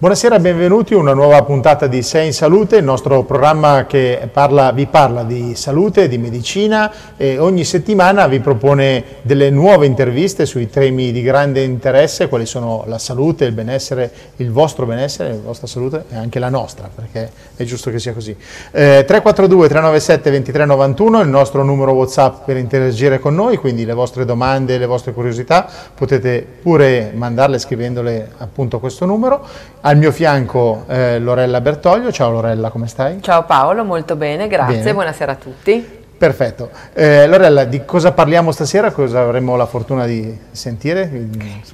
Buonasera, benvenuti a una nuova puntata di Sei in Salute, il nostro programma che parla, vi parla di salute, di medicina e ogni settimana vi propone delle nuove interviste sui temi di grande interesse, quali sono la salute, il benessere, il vostro benessere, la vostra salute e anche la nostra, perché è giusto che sia così. Eh, 342 397 2391 è il nostro numero WhatsApp per interagire con noi, quindi le vostre domande, le vostre curiosità potete pure mandarle scrivendole appunto a questo numero al mio fianco eh, Lorella Bertoglio, ciao Lorella, come stai? Ciao Paolo, molto bene, grazie, bene. buonasera a tutti. Perfetto. Eh, Lorella, di cosa parliamo stasera? Cosa avremo la fortuna di sentire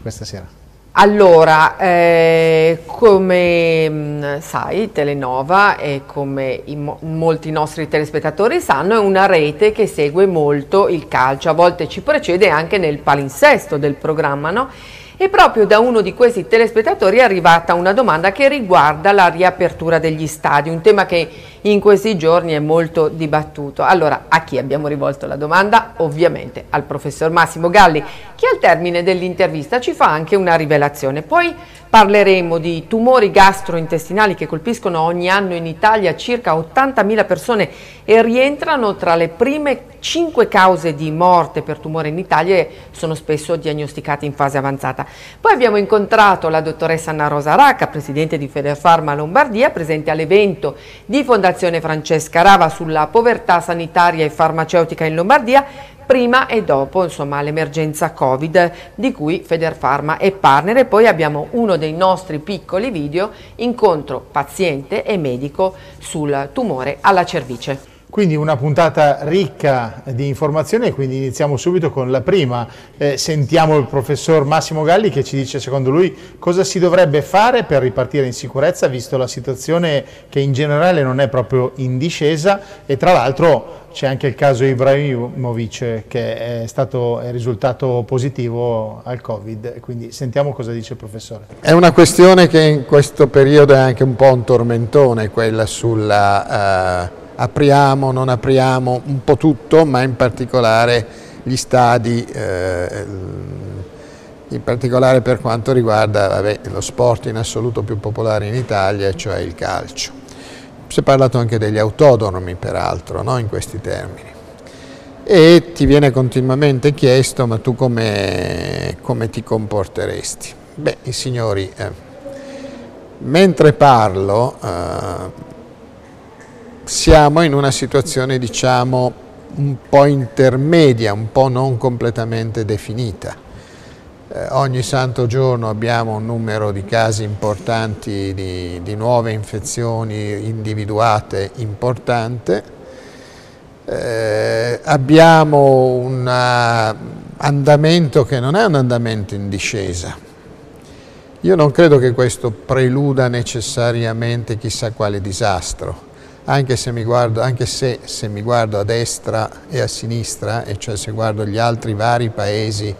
questa sera? Allora, eh, come mm, sai, Telenova e come mo molti nostri telespettatori sanno è una rete che segue molto il calcio, a volte ci precede anche nel palinsesto del programma, no? E proprio da uno di questi telespettatori è arrivata una domanda che riguarda la riapertura degli stadi, un tema che in questi giorni è molto dibattuto. Allora, a chi abbiamo rivolto la domanda? Ovviamente al professor Massimo Galli, che al termine dell'intervista ci fa anche una rivelazione. Poi parleremo di tumori gastrointestinali che colpiscono ogni anno in Italia circa 80.000 persone e rientrano tra le prime 5 cause di morte per tumore in Italia e sono spesso diagnosticati in fase avanzata. Poi abbiamo incontrato la dottoressa Anna Rosa Racca, presidente di Federfarma Lombardia, presente all'evento di Fondazione Francesca Rava sulla povertà sanitaria e farmaceutica in Lombardia, prima e dopo l'emergenza Covid di cui Federfarma è partner e poi abbiamo uno dei nostri piccoli video incontro paziente e medico sul tumore alla cervice. Quindi una puntata ricca di informazioni e quindi iniziamo subito con la prima. Eh, sentiamo il professor Massimo Galli che ci dice secondo lui cosa si dovrebbe fare per ripartire in sicurezza visto la situazione che in generale non è proprio in discesa e tra l'altro c'è anche il caso Ibrahimovic che è stato è risultato positivo al Covid, quindi sentiamo cosa dice il professore. È una questione che in questo periodo è anche un po' un tormentone, quella sulla... Uh apriamo, non apriamo, un po' tutto, ma in particolare gli stadi, eh, in particolare per quanto riguarda vabbè, lo sport in assoluto più popolare in Italia, cioè il calcio. Si è parlato anche degli autodromi, peraltro, no? in questi termini. E ti viene continuamente chiesto, ma tu come, come ti comporteresti? Beh, signori, eh, mentre parlo, eh, siamo in una situazione diciamo un po' intermedia, un po' non completamente definita. Eh, ogni santo giorno abbiamo un numero di casi importanti di, di nuove infezioni individuate importante, eh, abbiamo un andamento che non è un andamento in discesa. Io non credo che questo preluda necessariamente chissà quale disastro anche se mi guardo, anche se, se mi guardo a destra e a sinistra, e cioè se guardo gli altri vari paesi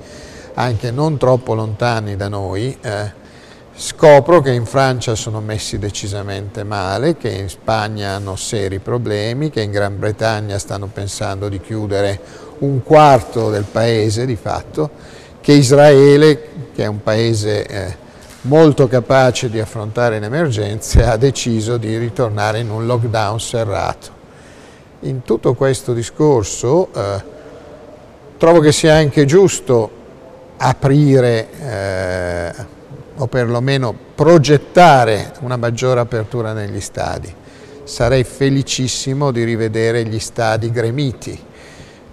anche non troppo lontani da noi, eh, scopro che in Francia sono messi decisamente male, che in Spagna hanno seri problemi, che in Gran Bretagna stanno pensando di chiudere un quarto del paese di fatto, che Israele, che è un paese eh, molto capace di affrontare le emergenze, ha deciso di ritornare in un lockdown serrato. In tutto questo discorso eh, trovo che sia anche giusto aprire eh, o perlomeno progettare una maggiore apertura negli stadi. Sarei felicissimo di rivedere gli stadi gremiti,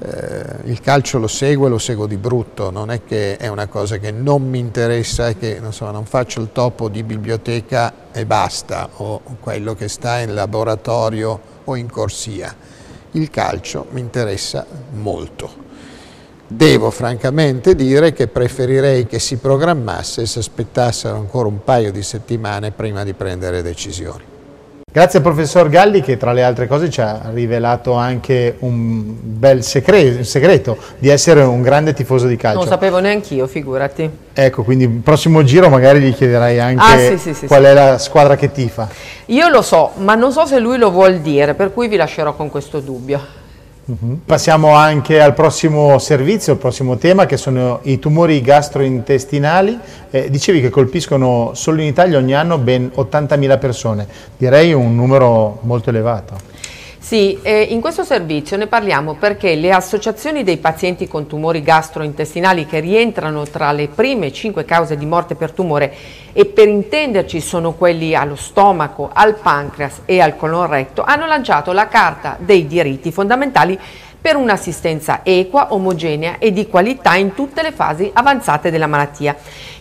eh, il calcio lo seguo e lo seguo di brutto, non è che è una cosa che non mi interessa e che non, so, non faccio il topo di biblioteca e basta, o quello che sta in laboratorio o in corsia. Il calcio mi interessa molto. Devo francamente dire che preferirei che si programmasse e si aspettassero ancora un paio di settimane prima di prendere decisioni. Grazie al professor Galli che tra le altre cose ci ha rivelato anche un bel segreto, segreto di essere un grande tifoso di calcio. Non sapevo neanche io, figurati. Ecco, quindi il prossimo giro magari gli chiederai anche ah, sì, sì, sì, qual è la squadra che tifa. Io lo so, ma non so se lui lo vuol dire, per cui vi lascerò con questo dubbio. Uh-huh. Passiamo anche al prossimo servizio, al prossimo tema che sono i tumori gastrointestinali. Eh, dicevi che colpiscono solo in Italia ogni anno ben 80.000 persone, direi un numero molto elevato. Sì, eh, in questo servizio ne parliamo perché le associazioni dei pazienti con tumori gastrointestinali che rientrano tra le prime cinque cause di morte per tumore e per intenderci sono quelli allo stomaco, al pancreas e al colon retto, hanno lanciato la Carta dei diritti fondamentali per un'assistenza equa, omogenea e di qualità in tutte le fasi avanzate della malattia.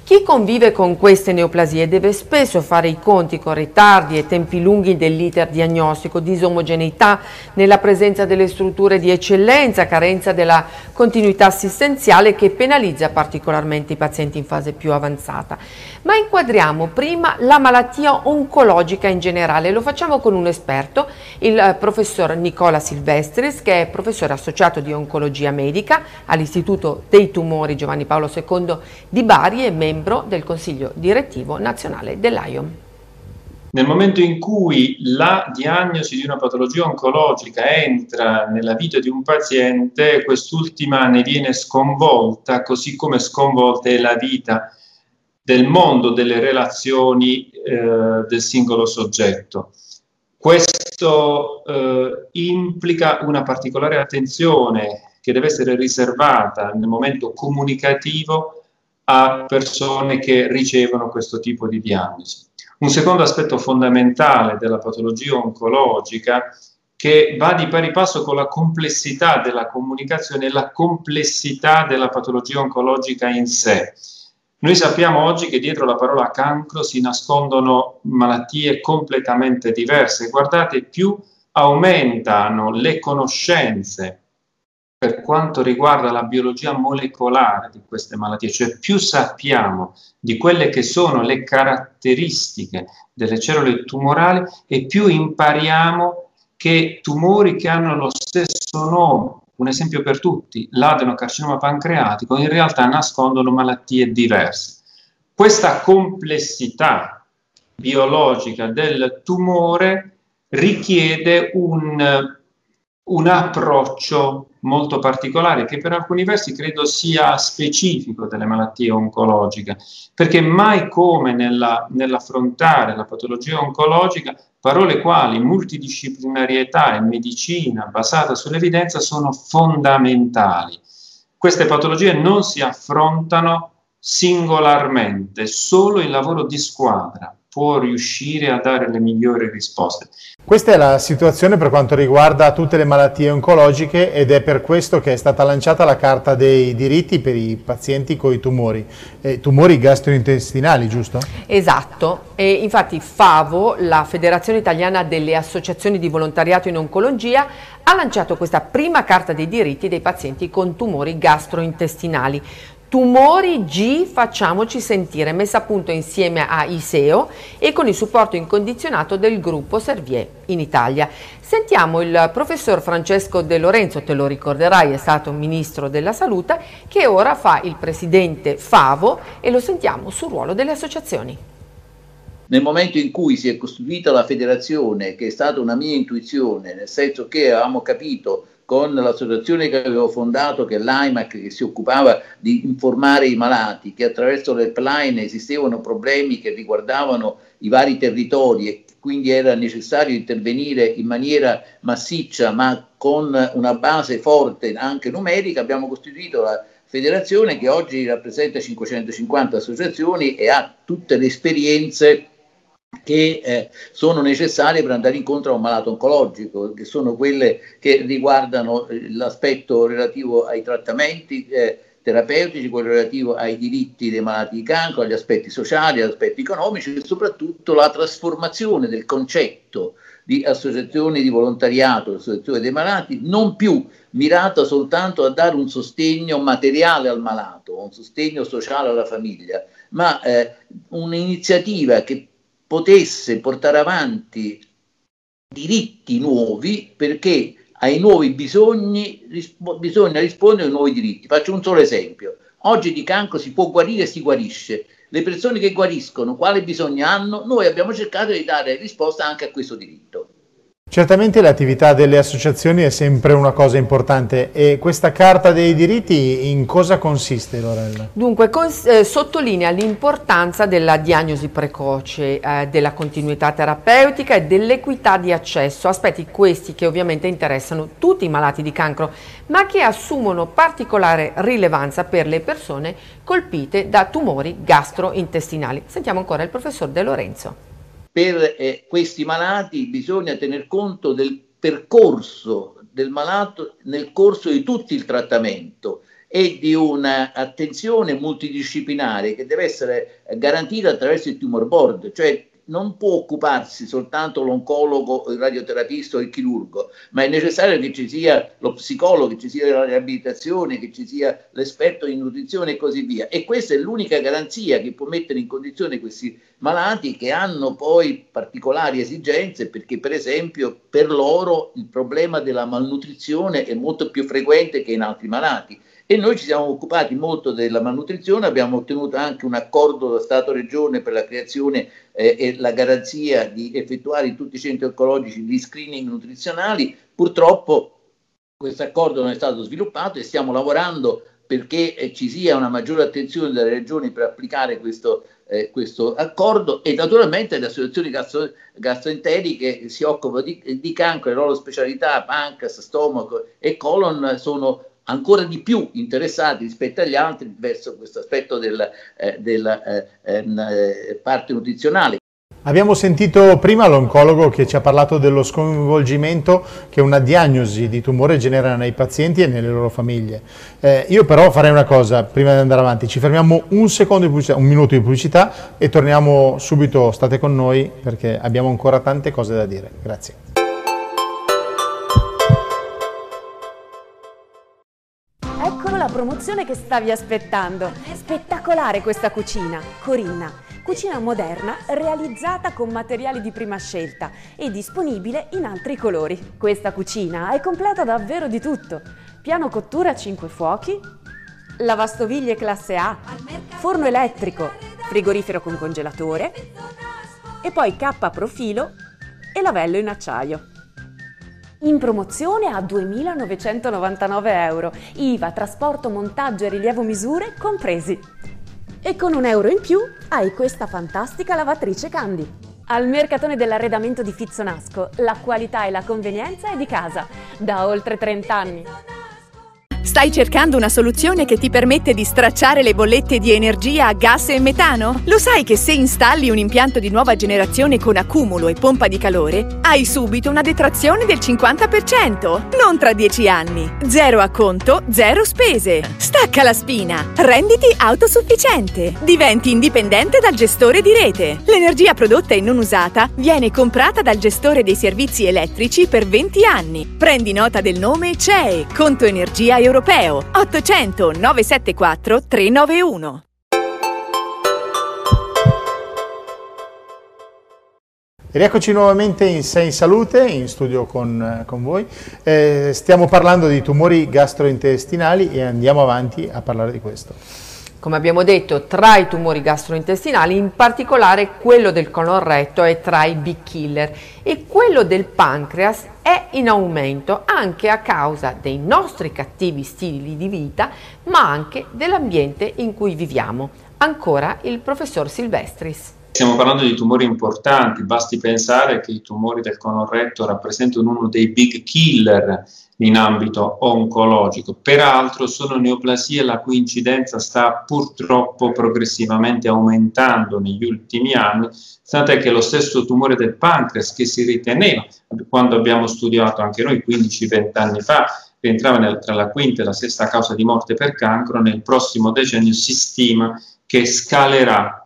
Chi convive con queste neoplasie deve spesso fare i conti con ritardi e tempi lunghi dell'iter diagnostico, disomogeneità nella presenza delle strutture di eccellenza, carenza della continuità assistenziale che penalizza particolarmente i pazienti in fase più avanzata. Ma inquadriamo prima la malattia oncologica in generale, lo facciamo con un esperto, il eh, professor Nicola Silvestris, che è professore associato di oncologia medica all'Istituto dei Tumori Giovanni Paolo II di Bari e membro membro del Consiglio direttivo nazionale dell'AIOM. Nel momento in cui la diagnosi di una patologia oncologica entra nella vita di un paziente, quest'ultima ne viene sconvolta, così come sconvolta è la vita del mondo delle relazioni eh, del singolo soggetto. Questo eh, implica una particolare attenzione che deve essere riservata nel momento comunicativo a persone che ricevono questo tipo di diagnosi. Un secondo aspetto fondamentale della patologia oncologica che va di pari passo con la complessità della comunicazione e la complessità della patologia oncologica in sé. Noi sappiamo oggi che dietro la parola cancro si nascondono malattie completamente diverse. Guardate, più aumentano le conoscenze per quanto riguarda la biologia molecolare di queste malattie, cioè più sappiamo di quelle che sono le caratteristiche delle cellule tumorali e più impariamo che tumori che hanno lo stesso nome, un esempio per tutti, l'adenocarcinoma pancreatico, in realtà nascondono malattie diverse. Questa complessità biologica del tumore richiede un, un approccio molto particolare che per alcuni versi credo sia specifico delle malattie oncologiche, perché mai come nella, nell'affrontare la patologia oncologica parole quali multidisciplinarietà e medicina basata sull'evidenza sono fondamentali. Queste patologie non si affrontano singolarmente, solo il lavoro di squadra può riuscire a dare le migliori risposte. Questa è la situazione per quanto riguarda tutte le malattie oncologiche ed è per questo che è stata lanciata la Carta dei diritti per i pazienti con i tumori, eh, tumori gastrointestinali, giusto? Esatto, e infatti FAVO, la Federazione Italiana delle Associazioni di Volontariato in Oncologia, ha lanciato questa prima Carta dei diritti dei pazienti con tumori gastrointestinali. Tumori G facciamoci sentire, messa a punto insieme a ISEO e con il supporto incondizionato del gruppo Servier in Italia. Sentiamo il professor Francesco De Lorenzo, te lo ricorderai, è stato ministro della salute, che ora fa il presidente FAVO e lo sentiamo sul ruolo delle associazioni. Nel momento in cui si è costituita la federazione, che è stata una mia intuizione, nel senso che avevamo capito con l'associazione che avevo fondato, che è l'AIMAC, che si occupava di informare i malati, che attraverso l'helpline esistevano problemi che riguardavano i vari territori e quindi era necessario intervenire in maniera massiccia ma con una base forte anche numerica, abbiamo costituito la federazione che oggi rappresenta 550 associazioni e ha tutte le esperienze che eh, sono necessarie per andare incontro a un malato oncologico, che sono quelle che riguardano eh, l'aspetto relativo ai trattamenti eh, terapeutici, quello relativo ai diritti dei malati di cancro, agli aspetti sociali, agli aspetti economici e soprattutto la trasformazione del concetto di associazioni di volontariato, associazioni dei malati, non più mirata soltanto a dare un sostegno materiale al malato, un sostegno sociale alla famiglia, ma eh, un'iniziativa che potesse portare avanti diritti nuovi perché ai nuovi bisogni rispo- bisogna rispondere ai nuovi diritti. Faccio un solo esempio. Oggi di cancro si può guarire e si guarisce. Le persone che guariscono, quale bisogno hanno? Noi abbiamo cercato di dare risposta anche a questo diritto. Certamente l'attività delle associazioni è sempre una cosa importante e questa carta dei diritti in cosa consiste Lorella? Dunque cons- eh, sottolinea l'importanza della diagnosi precoce, eh, della continuità terapeutica e dell'equità di accesso, aspetti questi che ovviamente interessano tutti i malati di cancro, ma che assumono particolare rilevanza per le persone colpite da tumori gastrointestinali. Sentiamo ancora il professor De Lorenzo per eh, questi malati bisogna tener conto del percorso del malato nel corso di tutto il trattamento e di un'attenzione multidisciplinare che deve essere garantita attraverso il tumor board, cioè non può occuparsi soltanto l'oncologo, il radioterapista o il chirurgo, ma è necessario che ci sia lo psicologo, che ci sia la riabilitazione, che ci sia l'esperto in nutrizione e così via. E questa è l'unica garanzia che può mettere in condizione questi malati che hanno poi particolari esigenze, perché per esempio per loro il problema della malnutrizione è molto più frequente che in altri malati e noi ci siamo occupati molto della malnutrizione, abbiamo ottenuto anche un accordo da Stato-Regione per la creazione eh, e la garanzia di effettuare in tutti i centri oncologici gli screening nutrizionali. Purtroppo questo accordo non è stato sviluppato e stiamo lavorando perché eh, ci sia una maggiore attenzione dalle regioni per applicare questo, eh, questo accordo e naturalmente le associazioni gastro, gastroenteriche si occupano di, di cancro, le loro specialità, pancreas, stomaco e colon sono ancora di più interessati rispetto agli altri verso questo aspetto della, eh, della eh, ehm, eh, parte nutrizionale. Abbiamo sentito prima l'oncologo che ci ha parlato dello sconvolgimento che una diagnosi di tumore genera nei pazienti e nelle loro famiglie. Eh, io però farei una cosa, prima di andare avanti, ci fermiamo un secondo di pubblicità, un minuto di pubblicità e torniamo subito, state con noi perché abbiamo ancora tante cose da dire. Grazie. La promozione che stavi aspettando. Spettacolare questa cucina, Corinna. Cucina moderna realizzata con materiali di prima scelta e disponibile in altri colori. Questa cucina è completa davvero di tutto. Piano cottura a 5 fuochi, lavastoviglie classe A, forno elettrico, frigorifero con congelatore e poi K profilo e lavello in acciaio in promozione a 2.999 euro, IVA, trasporto, montaggio e rilievo misure compresi. E con un euro in più hai questa fantastica lavatrice Candy. Al mercatone dell'arredamento di Fizzonasco, la qualità e la convenienza è di casa, da oltre 30 anni. Stai cercando una soluzione che ti permette di stracciare le bollette di energia gas e metano? Lo sai che se installi un impianto di nuova generazione con accumulo e pompa di calore, hai subito una detrazione del 50%, non tra 10 anni. Zero acconto, zero spese. Stacca la spina, renditi autosufficiente, diventi indipendente dal gestore di rete. L'energia prodotta e non usata viene comprata dal gestore dei servizi elettrici per 20 anni. Prendi nota del nome CEE, Conto Energia Europeo europeo 800 974 391. Rieccoci nuovamente in Sei in Salute, in studio con, con voi. Eh, stiamo parlando di tumori gastrointestinali e andiamo avanti a parlare di questo come abbiamo detto, tra i tumori gastrointestinali, in particolare quello del colon retto è tra i big killer e quello del pancreas è in aumento anche a causa dei nostri cattivi stili di vita, ma anche dell'ambiente in cui viviamo. Ancora il professor Silvestris. Stiamo parlando di tumori importanti, basti pensare che i tumori del colon retto rappresentano uno dei big killer in ambito oncologico. Peraltro sono neoplasie la cui incidenza sta purtroppo progressivamente aumentando negli ultimi anni, tant'è che lo stesso tumore del pancreas che si riteneva, quando abbiamo studiato anche noi 15-20 anni fa, rientrava nel, tra la quinta e la sesta causa di morte per cancro, nel prossimo decennio si stima che scalerà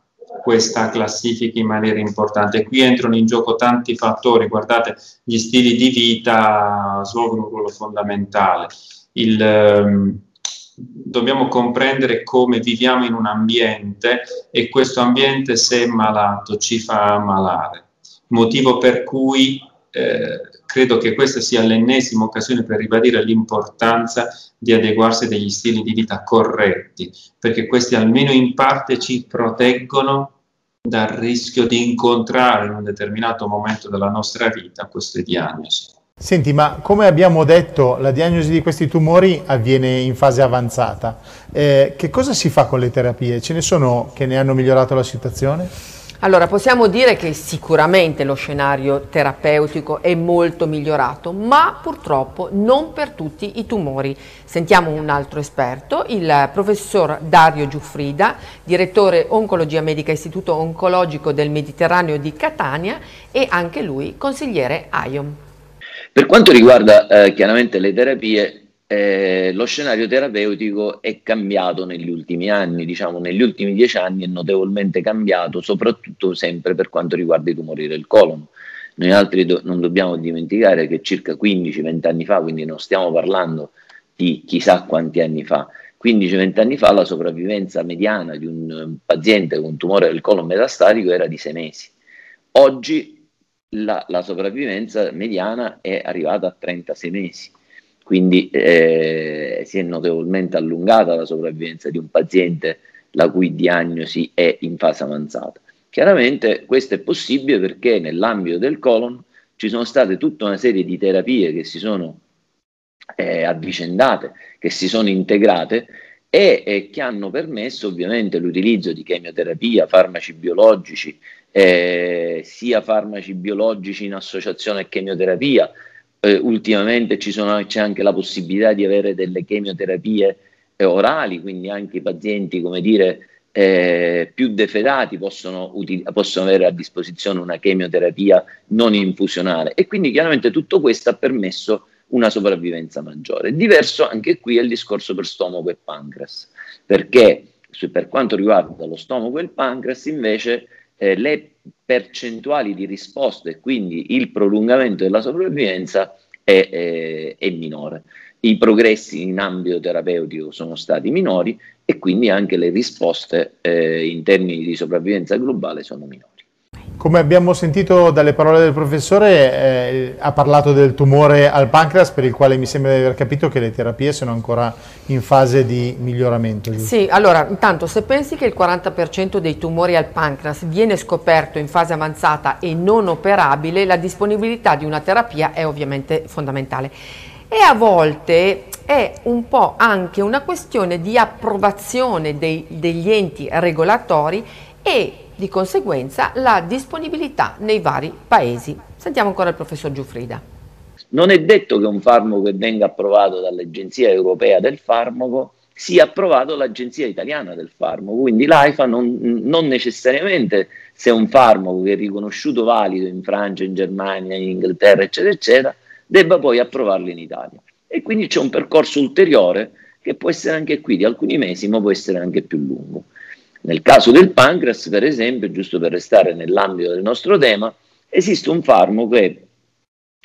questa classifica in maniera importante. Qui entrano in gioco tanti fattori, guardate, gli stili di vita svolgono un ruolo fondamentale. Il, ehm, dobbiamo comprendere come viviamo in un ambiente e questo ambiente se malato ci fa ammalare, motivo per cui eh, credo che questa sia l'ennesima occasione per ribadire l'importanza di adeguarsi degli stili di vita corretti, perché questi almeno in parte ci proteggono dal rischio di incontrare in un determinato momento della nostra vita queste diagnosi. Senti, ma come abbiamo detto, la diagnosi di questi tumori avviene in fase avanzata. Eh, che cosa si fa con le terapie? Ce ne sono che ne hanno migliorato la situazione? Allora, possiamo dire che sicuramente lo scenario terapeutico è molto migliorato, ma purtroppo non per tutti i tumori. Sentiamo un altro esperto, il professor Dario Giuffrida, direttore Oncologia Medica Istituto Oncologico del Mediterraneo di Catania e anche lui consigliere AIOM. Per quanto riguarda eh, chiaramente le terapie, eh, lo scenario terapeutico è cambiato negli ultimi anni, diciamo negli ultimi dieci anni è notevolmente cambiato, soprattutto sempre per quanto riguarda i tumori del colon. Noi altri do- non dobbiamo dimenticare che circa 15-20 anni fa, quindi non stiamo parlando di chissà quanti anni fa, 15-20 anni fa la sopravvivenza mediana di un paziente con tumore del colon metastatico era di 6 mesi. Oggi la, la sopravvivenza mediana è arrivata a 36 mesi quindi eh, si è notevolmente allungata la sopravvivenza di un paziente la cui diagnosi è in fase avanzata. Chiaramente questo è possibile perché nell'ambito del colon ci sono state tutta una serie di terapie che si sono eh, avvicendate, che si sono integrate e, e, che hanno permesso ovviamente l'utilizzo di chemioterapia, farmaci biologici, eh, sia farmaci biologici in associazione a chemioterapia, eh, ultimamente sono, c'è anche la possibilità di avere delle chemioterapie eh, orali, quindi anche i pazienti, come dire, eh, più defedati possono, util- possono, avere a disposizione una chemioterapia non infusionale e quindi chiaramente tutto questo ha permesso una sopravvivenza maggiore. Diverso anche qui è il discorso per stomaco e pancreas, perché per quanto riguarda lo stomaco e il pancreas invece eh, le percentuali di risposta e quindi il prolungamento della sopravvivenza è, è, è, minore. I progressi in ambito terapeutico sono stati minori e quindi anche le risposte eh, in termini di sopravvivenza globale sono minori. Come abbiamo sentito dalle parole del professore, eh, ha parlato del tumore al pancreas per il quale mi sembra di aver capito che le terapie sono ancora in fase di miglioramento. Giusto? Sì, allora intanto se pensi che il 40% dei tumori al pancreas viene scoperto in fase avanzata e non operabile, la disponibilità di una terapia è ovviamente fondamentale. E a volte è un po' anche una questione di approvazione dei, degli enti regolatori e di conseguenza la disponibilità nei vari paesi. Sentiamo ancora il professor Giuffrida. Non è detto che un farmaco che venga approvato dall'Agenzia Europea del Farmaco sia approvato dall'Agenzia Italiana del Farmaco, quindi l'AIFA non, non necessariamente se un farmaco che è riconosciuto valido in Francia, in Germania, in Inghilterra, eccetera, eccetera, debba poi approvarlo in Italia. E quindi c'è un percorso ulteriore che può essere anche qui di alcuni mesi, ma può essere anche più lungo. Nel caso del pancreas, per esempio, giusto per restare nell'ambito del nostro tema, esiste un farmaco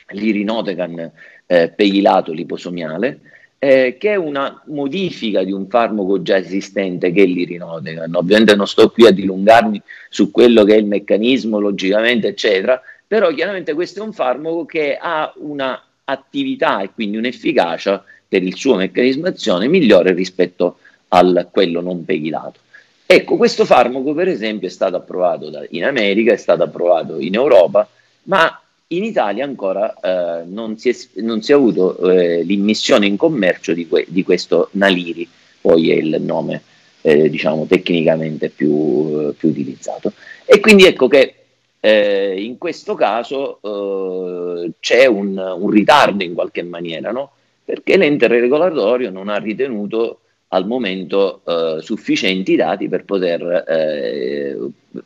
l'irinotecan eh, peilato liposomiale, eh, che è una modifica di un farmaco già esistente che è l'irinotecan. Ovviamente non sto qui a dilungarmi su quello che è il meccanismo, logicamente, eccetera, però chiaramente questo è un farmaco che ha una attività e quindi un'efficacia per il suo meccanismo azione migliore rispetto a quello non peghilato. Ecco, questo farmaco per esempio è stato approvato da, in America, è stato approvato in Europa, ma in Italia ancora eh, non, si è, non, si è, avuto eh, l'immissione in commercio di, que, di, questo Naliri, poi è il nome eh, diciamo tecnicamente più, eh, più, utilizzato. E quindi ecco che eh, in questo caso eh, c'è un, un, ritardo in qualche maniera, no? perché l'ente regolatorio non ha ritenuto al momento eh, sufficienti dati per poter eh,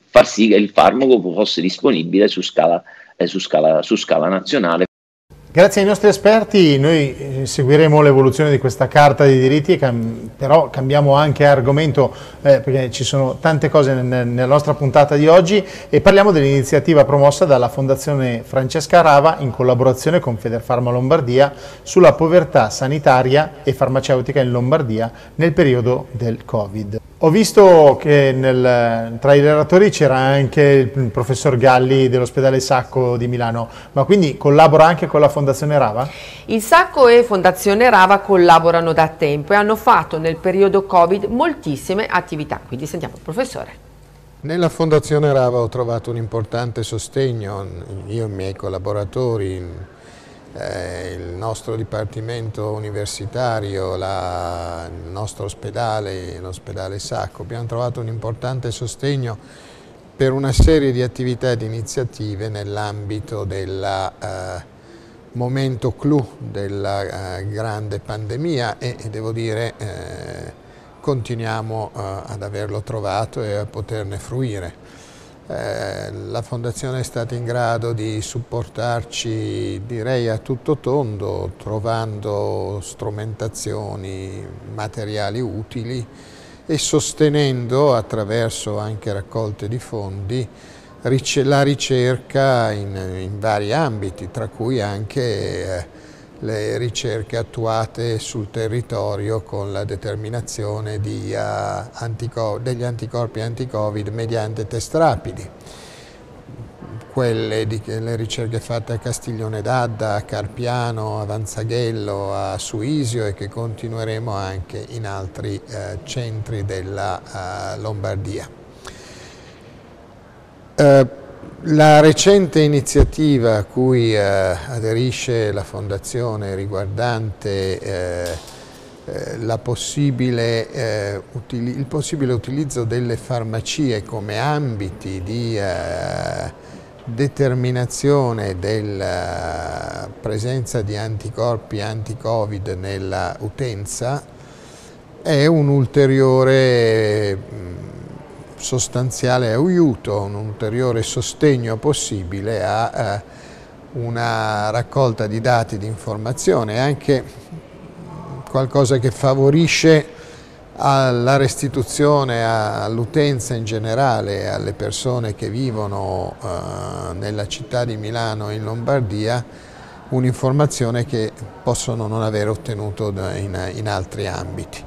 far sì che il farmaco fosse disponibile su scala, eh, su scala, su scala nazionale. Grazie ai nostri esperti noi eh, seguiremo l'evoluzione di questa carta dei diritti, però cambiamo anche argomento eh, perché ci sono tante cose nella nostra puntata di oggi e parliamo dell'iniziativa promossa dalla Fondazione Francesca Rava in collaborazione con Federfarma Lombardia sulla povertà sanitaria e farmaceutica in Lombardia nel periodo del Covid. Ho visto che nel, tra i relatori c'era anche il professor Galli dell'ospedale Sacco di Milano, ma quindi collabora anche con la Fondazione Rava? Il Sacco e Fondazione Rava collaborano da tempo e hanno fatto nel periodo Covid moltissime attività, quindi sentiamo il professore. Nella Fondazione Rava ho trovato un importante sostegno, io e i miei collaboratori, eh, il nostro dipartimento universitario, la, il nostro ospedale, l'ospedale Sacco, abbiamo trovato un importante sostegno per una serie di attività ed iniziative nell'ambito del eh, momento clou della eh, grande pandemia e, e devo dire eh, continuiamo eh, ad averlo trovato e a poterne fruire. Eh, la Fondazione è stata in grado di supportarci direi a tutto tondo trovando strumentazioni, materiali utili e sostenendo attraverso anche raccolte di fondi la ricerca in, in vari ambiti, tra cui anche eh, le ricerche attuate sul territorio con la determinazione di, uh, anticor degli anticorpi anti-Covid mediante test rapidi. Quelle di, le ricerche fatte a Castiglione d'Adda, a Carpiano, a Vanzaghello, a Suisio e che continueremo anche in altri uh, centri della uh, Lombardia. La recente iniziativa a cui eh, aderisce la Fondazione riguardante eh, eh, possibile, eh, il possibile utilizzo delle farmacie come ambiti di eh, determinazione della presenza di anticorpi anti-Covid nella utenza è un ulteriore sostanziale aiuto, un ulteriore sostegno possibile a eh, una raccolta di dati, di informazione, anche qualcosa che favorisce alla restituzione all'utenza in generale, alle persone che vivono eh, nella città di Milano e in Lombardia, un'informazione che possono non aver ottenuto in, in altri ambiti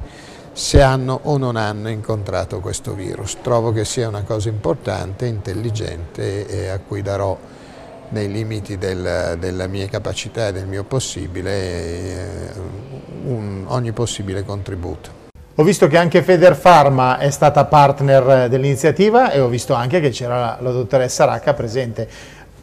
se hanno o non hanno incontrato questo virus. Trovo che sia una cosa importante, intelligente e a cui darò nei limiti del, della mia capacità e del mio possibile eh, un, ogni possibile contributo. Ho visto che anche Federfarma è stata partner dell'iniziativa e ho visto anche che c'era la, la dottoressa Racca presente.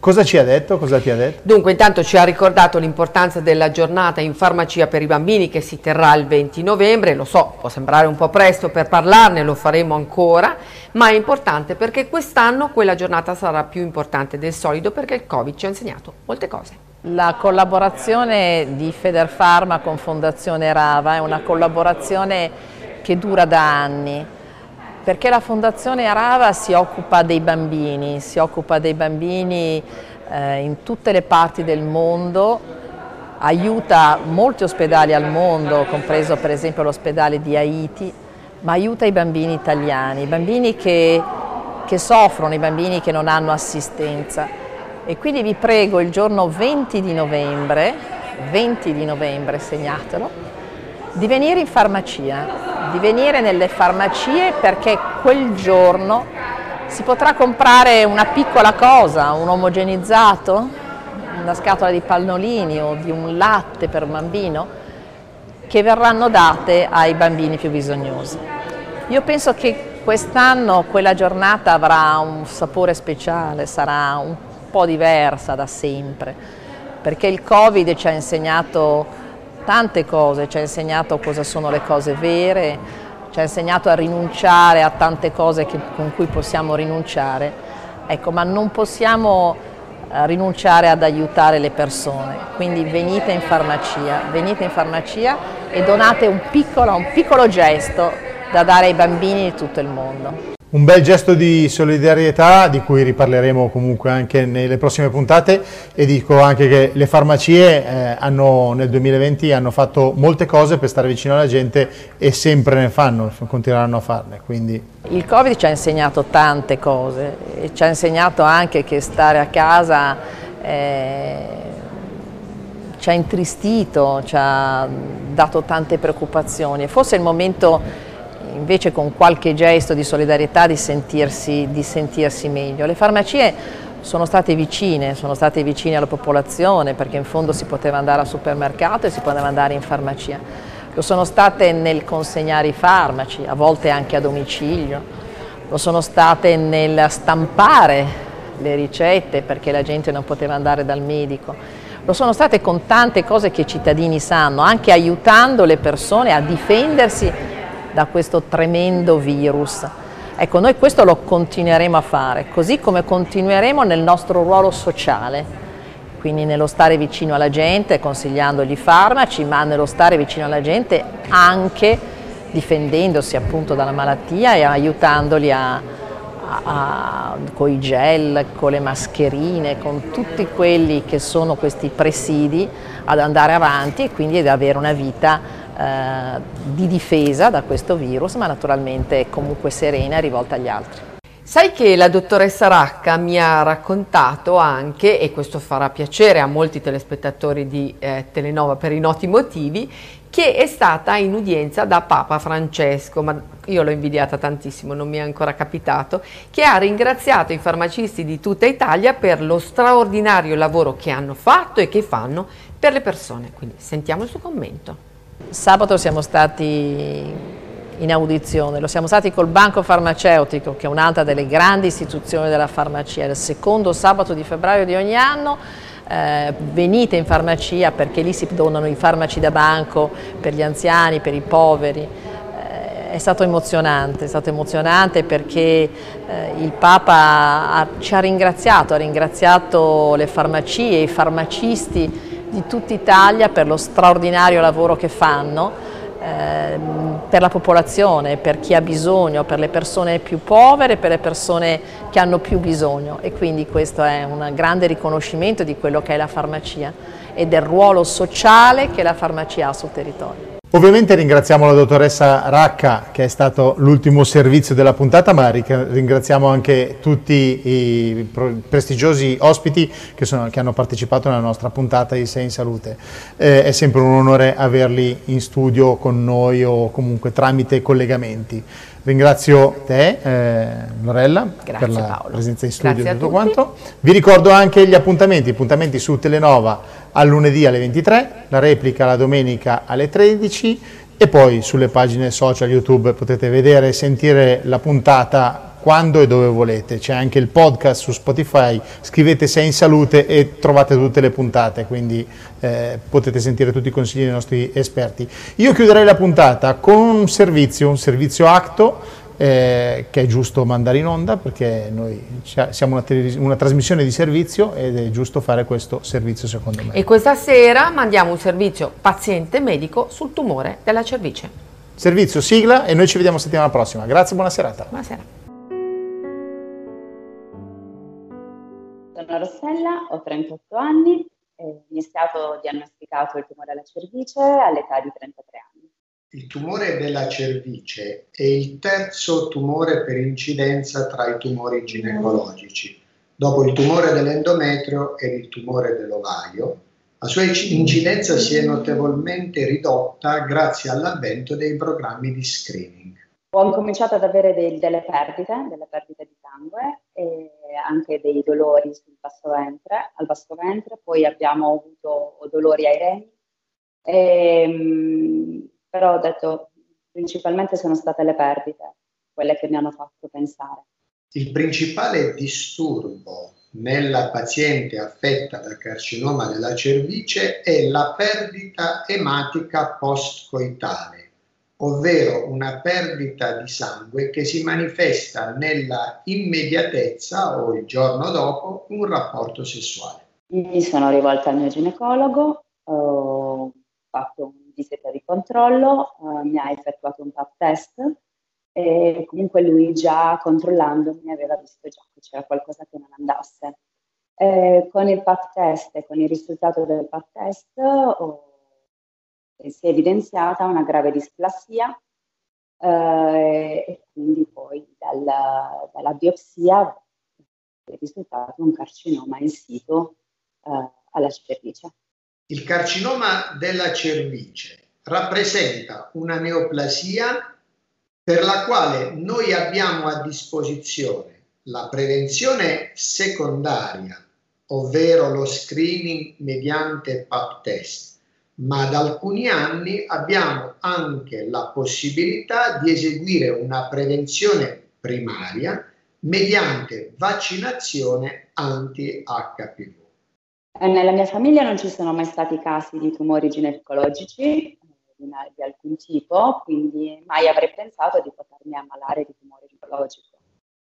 Cosa ci ha detto? Cosa ti ha detto? Dunque intanto ci ha ricordato l'importanza della giornata in farmacia per i bambini che si terrà il 20 novembre, lo so, può sembrare un po' presto per parlarne, lo faremo ancora, ma è importante perché quest'anno quella giornata sarà più importante del solito perché il Covid ci ha insegnato molte cose. La collaborazione di Federfarma con Fondazione Rava è una collaborazione che dura da anni perché la Fondazione Arava si occupa dei bambini, si occupa dei bambini eh, in tutte le parti del mondo, aiuta molti ospedali al mondo, compreso per esempio l'ospedale di Haiti, ma aiuta i bambini italiani, i bambini che, che soffrono, i bambini che non hanno assistenza. E quindi vi prego il giorno 20 di novembre, 20 di novembre segnatelo, di venire in farmacia, di venire nelle farmacie perché quel giorno si potrà comprare una piccola cosa, un omogenizzato, una scatola di pannolini o di un latte per un bambino che verranno date ai bambini più bisognosi. Io penso che quest'anno quella giornata avrà un sapore speciale, sarà un po' diversa da sempre, perché il Covid ci ha insegnato tante cose, ci ha insegnato cosa sono le cose vere, ci ha insegnato a rinunciare a tante cose che, con cui possiamo rinunciare, ecco, ma non possiamo eh, rinunciare ad aiutare le persone, quindi venite in farmacia, venite in farmacia e donate un piccolo, un piccolo gesto da dare ai bambini di tutto il mondo. Un bel gesto di solidarietà di cui riparleremo comunque anche nelle prossime puntate e dico anche che le farmacie eh, hanno, nel 2020 hanno fatto molte cose per stare vicino alla gente e sempre ne fanno, continueranno a farne. Quindi... Il Covid ci ha insegnato tante cose e ci ha insegnato anche che stare a casa eh, ci ha intristito, ci ha dato tante preoccupazioni e forse il momento invece con qualche gesto di solidarietà di sentirsi, di sentirsi meglio. Le farmacie sono state vicine, sono state vicine alla popolazione perché in fondo si poteva andare al supermercato e si poteva andare in farmacia. Lo sono state nel consegnare i farmaci, a volte anche a domicilio, lo sono state nel stampare le ricette perché la gente non poteva andare dal medico. Lo sono state con tante cose che i cittadini sanno, anche aiutando le persone a difendersi da questo tremendo virus. Ecco, noi questo lo continueremo a fare, così come continueremo nel nostro ruolo sociale, quindi nello stare vicino alla gente, consigliandogli farmaci, ma nello stare vicino alla gente anche difendendosi appunto dalla malattia e aiutandoli a, con i gel, con le mascherine, con tutti quelli che sono questi presidi ad andare avanti e quindi ad avere una vita eh, di difesa da questo virus, ma naturalmente comunque serena e rivolta agli altri. Sai che la dottoressa Racca mi ha raccontato anche, e questo farà piacere a molti telespettatori di eh, Telenova per i noti motivi, che è stata in udienza da Papa Francesco, ma io l'ho invidiata tantissimo, non mi è ancora capitato, che ha ringraziato i farmacisti di tutta Italia per lo straordinario lavoro che hanno fatto e che fanno per le persone. Quindi sentiamo il suo commento. Sabato siamo stati in audizione, lo siamo stati col Banco Farmaceutico, che è un'altra delle grandi istituzioni della farmacia, il secondo sabato di febbraio di ogni anno. Eh, venite in farmacia perché lì si donano i farmaci da banco per gli anziani, per i poveri. Eh, è stato emozionante, è stato emozionante perché eh, il Papa ha, ci ha ringraziato, ha ringraziato le farmacie, i farmacisti di tutta Italia per lo straordinario lavoro che fanno eh, per la popolazione, per chi ha bisogno, per le persone più povere, per le persone che hanno più bisogno e quindi questo è un grande riconoscimento di quello che è la farmacia e del ruolo sociale che la farmacia ha sul territorio. Ovviamente ringraziamo la dottoressa Racca che è stato l'ultimo servizio della puntata, ma ringraziamo anche tutti i prestigiosi ospiti che, sono, che hanno partecipato nella nostra puntata di Sei in Salute. Eh, è sempre un onore averli in studio con noi o comunque tramite collegamenti. Ringrazio te, eh, Lorella, Grazie, per la Paolo. presenza in studio e tutto quanto. Vi ricordo anche gli appuntamenti, appuntamenti su Telenova al lunedì alle 23, la replica la domenica alle 13 e poi sulle pagine social YouTube potete vedere e sentire la puntata quando e dove volete. C'è anche il podcast su Spotify, scrivete Sei in Salute e trovate tutte le puntate, quindi eh, potete sentire tutti i consigli dei nostri esperti. Io chiuderei la puntata con un servizio, un servizio acto eh, che è giusto mandare in onda perché noi siamo una, una, trasmissione di servizio ed è giusto fare questo servizio secondo me. E questa sera mandiamo un servizio paziente-medico sul tumore della cervice. Servizio sigla e noi ci vediamo settimana prossima. Grazie, buona serata. Buonasera. Sono Rossella, ho 38 anni, mi è stato diagnosticato il tumore alla cervice all'età di 33 anni. Il tumore della cervice è il terzo tumore per incidenza tra i tumori ginecologici. Dopo il tumore dell'endometrio e il tumore dell'ovario, la sua incidenza si è notevolmente ridotta grazie all'avvento dei programmi di screening. Ho incominciato ad avere dei, delle perdite, delle perdite di sangue e anche dei dolori sul basso ventre, al basso ventre, poi abbiamo avuto dolori ai reni, e, ehm, però ho detto principalmente sono state le perdite quelle che mi hanno fatto pensare. Il principale disturbo nella paziente affetta da carcinoma della cervice è la perdita ematica postcoitale ovvero una perdita di sangue che si manifesta nella immediatezza o il giorno dopo un rapporto sessuale. Mi sono rivolta al mio ginecologo, ho un visita di controllo, eh, mi ha effettuato un pap test e comunque lui già controllandomi aveva visto già che c'era qualcosa che non andasse. Eh, con il PAP test e con il risultato del PAP test oh, si è evidenziata una grave displasia eh, e quindi poi dalla, dalla biopsia è risultato un carcinoma in situ eh, alla cervice. Il carcinoma della cervice rappresenta una neoplasia per la quale noi abbiamo a disposizione la prevenzione secondaria, ovvero lo screening mediante PAP test, ma da alcuni anni abbiamo anche la possibilità di eseguire una prevenzione primaria mediante vaccinazione anti-HPV. Eh, nella mia famiglia non ci sono mai stati casi di tumori ginecologici eh, di alcun tipo, quindi mai avrei pensato di potermi ammalare di tumore ginecologico.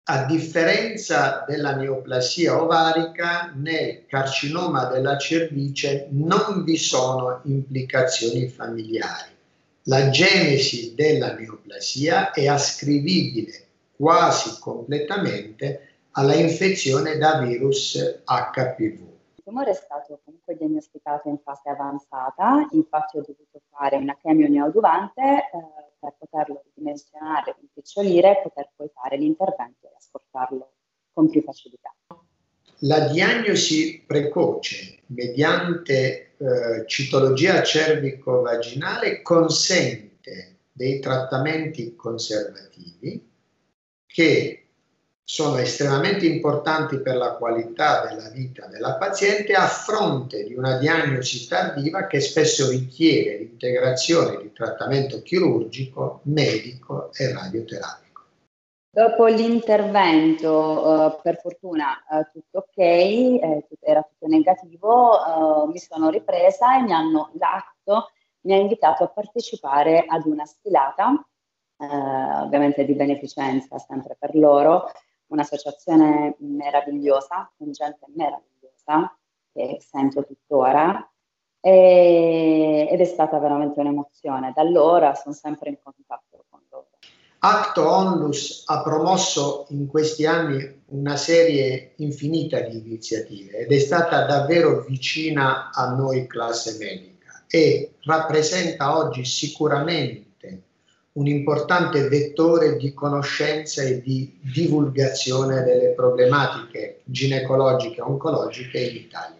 A differenza della neoplasia ovarica, nel carcinoma della cervice non vi sono implicazioni familiari. La genesi della neoplasia è ascrivibile quasi completamente alla infezione da virus HPV. Tumore è stato comunque diagnosticato in fase avanzata, infatti ho dovuto fare una chemio neoaduvante eh, per poterlo ridimensionare, rimpicciolire e poter poi fare l'intervento e asportarlo con più facilità. La diagnosi precoce mediante eh, citologia cervico-vaginale consente dei trattamenti conservativi che sono estremamente importanti per la qualità della vita della paziente a fronte di una diagnosi tardiva che spesso richiede l'integrazione di trattamento chirurgico, medico e radioterapico. Dopo l'intervento, eh, per fortuna eh, tutto ok, eh, era tutto negativo, eh, mi sono ripresa e mi hanno, l'atto mi ha invitato a partecipare ad una sfilata eh, ovviamente di beneficenza sempre per loro, un'associazione meravigliosa, con gente meravigliosa che sento tuttora e, ed è stata veramente un'emozione. Da allora sono sempre in contatto con loro. Acto Onlus ha promosso in questi anni una serie infinita di iniziative ed è stata davvero vicina a noi classe medica e rappresenta oggi sicuramente un importante vettore di conoscenza e di divulgazione delle problematiche ginecologiche e oncologiche in Italia.